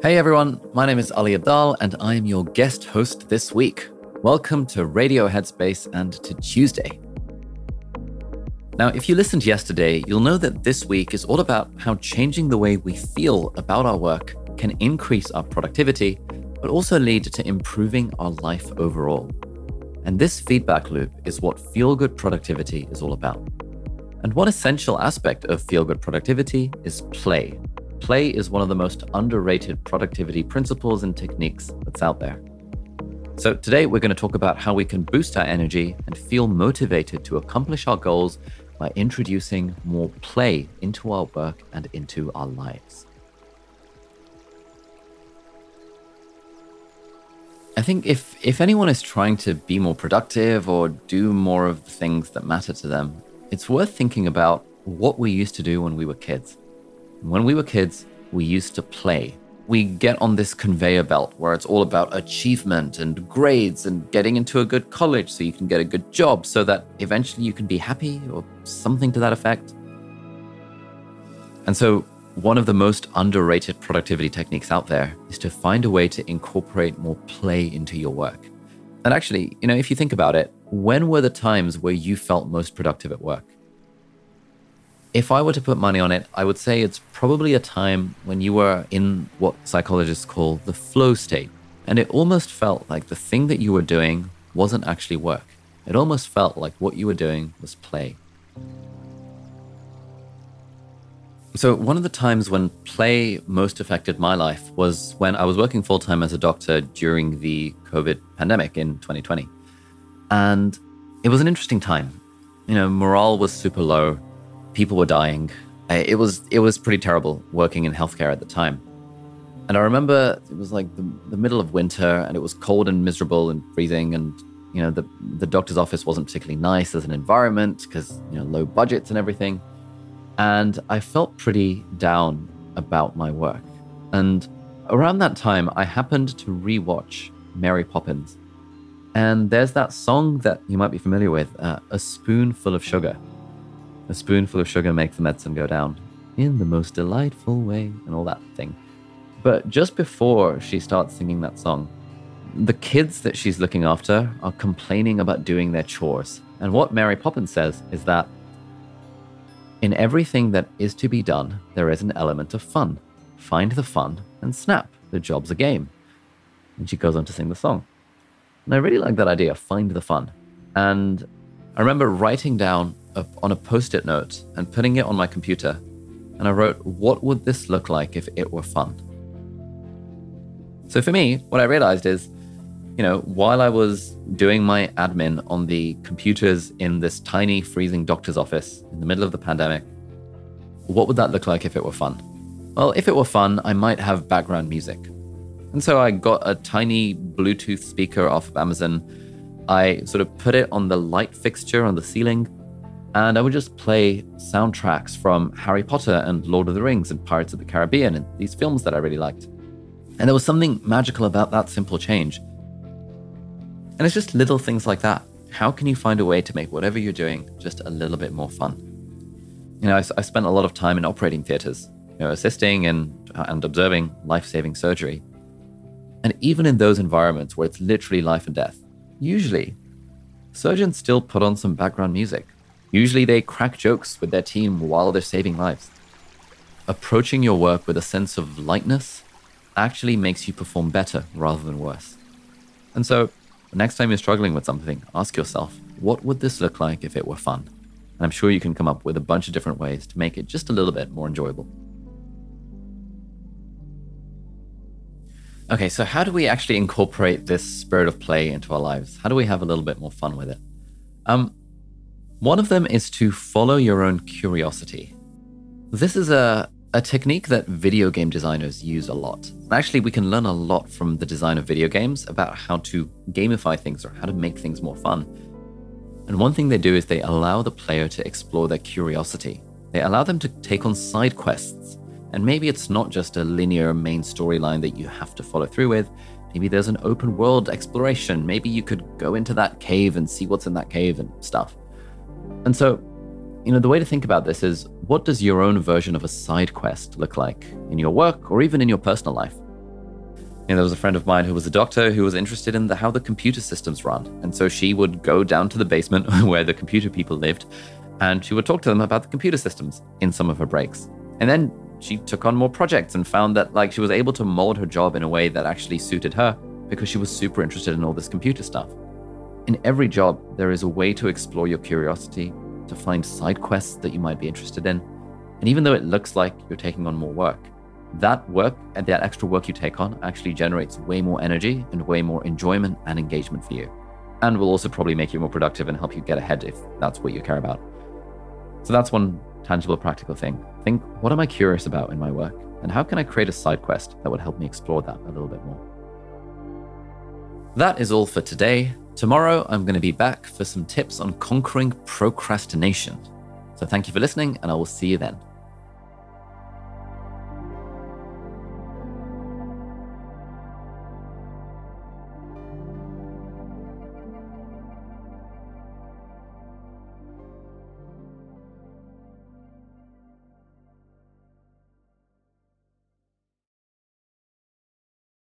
Hey everyone, my name is Ali Abdaal and I am your guest host this week. Welcome to Radio Headspace and to Tuesday. Now, if you listened yesterday, you'll know that this week is all about how changing the way we feel about our work can increase our productivity, but also lead to improving our life overall. And this feedback loop is what feel good productivity is all about. And one essential aspect of feel good productivity is play, Play is one of the most underrated productivity principles and techniques that's out there. So, today we're going to talk about how we can boost our energy and feel motivated to accomplish our goals by introducing more play into our work and into our lives. I think if, if anyone is trying to be more productive or do more of the things that matter to them, it's worth thinking about what we used to do when we were kids. When we were kids, we used to play. We get on this conveyor belt where it's all about achievement and grades and getting into a good college so you can get a good job so that eventually you can be happy or something to that effect. And so, one of the most underrated productivity techniques out there is to find a way to incorporate more play into your work. And actually, you know, if you think about it, when were the times where you felt most productive at work? If I were to put money on it, I would say it's probably a time when you were in what psychologists call the flow state. And it almost felt like the thing that you were doing wasn't actually work. It almost felt like what you were doing was play. So, one of the times when play most affected my life was when I was working full time as a doctor during the COVID pandemic in 2020. And it was an interesting time. You know, morale was super low, people were dying. It was it was pretty terrible working in healthcare at the time. And I remember it was like the, the middle of winter and it was cold and miserable and freezing and you know the the doctor's office wasn't particularly nice as an environment because you know low budgets and everything. And I felt pretty down about my work. And around that time I happened to rewatch Mary Poppins and there's that song that you might be familiar with uh, A Spoonful of Sugar. A spoonful of sugar makes the medicine go down in the most delightful way, and all that thing. But just before she starts singing that song, the kids that she's looking after are complaining about doing their chores. And what Mary Poppins says is that in everything that is to be done, there is an element of fun. Find the fun and snap. The job's a game. And she goes on to sing the song. And I really like that idea find the fun. And I remember writing down on a post it note and putting it on my computer. And I wrote, What would this look like if it were fun? So for me, what I realized is, you know, while I was doing my admin on the computers in this tiny freezing doctor's office in the middle of the pandemic, what would that look like if it were fun? Well, if it were fun, I might have background music. And so I got a tiny Bluetooth speaker off of Amazon. I sort of put it on the light fixture on the ceiling, and I would just play soundtracks from Harry Potter and Lord of the Rings and Pirates of the Caribbean and these films that I really liked. And there was something magical about that simple change. And it's just little things like that. How can you find a way to make whatever you're doing just a little bit more fun? You know, I, I spent a lot of time in operating theaters, you know, assisting and, uh, and observing life saving surgery. And even in those environments where it's literally life and death, usually surgeons still put on some background music. Usually they crack jokes with their team while they're saving lives. Approaching your work with a sense of lightness actually makes you perform better rather than worse. And so, next time you're struggling with something, ask yourself, what would this look like if it were fun? And I'm sure you can come up with a bunch of different ways to make it just a little bit more enjoyable. Okay, so how do we actually incorporate this spirit of play into our lives? How do we have a little bit more fun with it? Um, one of them is to follow your own curiosity. This is a, a technique that video game designers use a lot. Actually, we can learn a lot from the design of video games about how to gamify things or how to make things more fun. And one thing they do is they allow the player to explore their curiosity. They allow them to take on side quests and maybe it's not just a linear main storyline that you have to follow through with. Maybe there's an open world exploration. Maybe you could go into that cave and see what's in that cave and stuff. And so, you know, the way to think about this is what does your own version of a side quest look like in your work or even in your personal life? You know, there was a friend of mine who was a doctor who was interested in the, how the computer systems run. And so she would go down to the basement where the computer people lived and she would talk to them about the computer systems in some of her breaks. And then she took on more projects and found that like she was able to mold her job in a way that actually suited her because she was super interested in all this computer stuff. In every job, there is a way to explore your curiosity, to find side quests that you might be interested in. And even though it looks like you're taking on more work, that work and that extra work you take on actually generates way more energy and way more enjoyment and engagement for you. And will also probably make you more productive and help you get ahead if that's what you care about. So that's one tangible, practical thing. Think, what am I curious about in my work? And how can I create a side quest that would help me explore that a little bit more? That is all for today. Tomorrow, I'm going to be back for some tips on conquering procrastination. So thank you for listening, and I will see you then.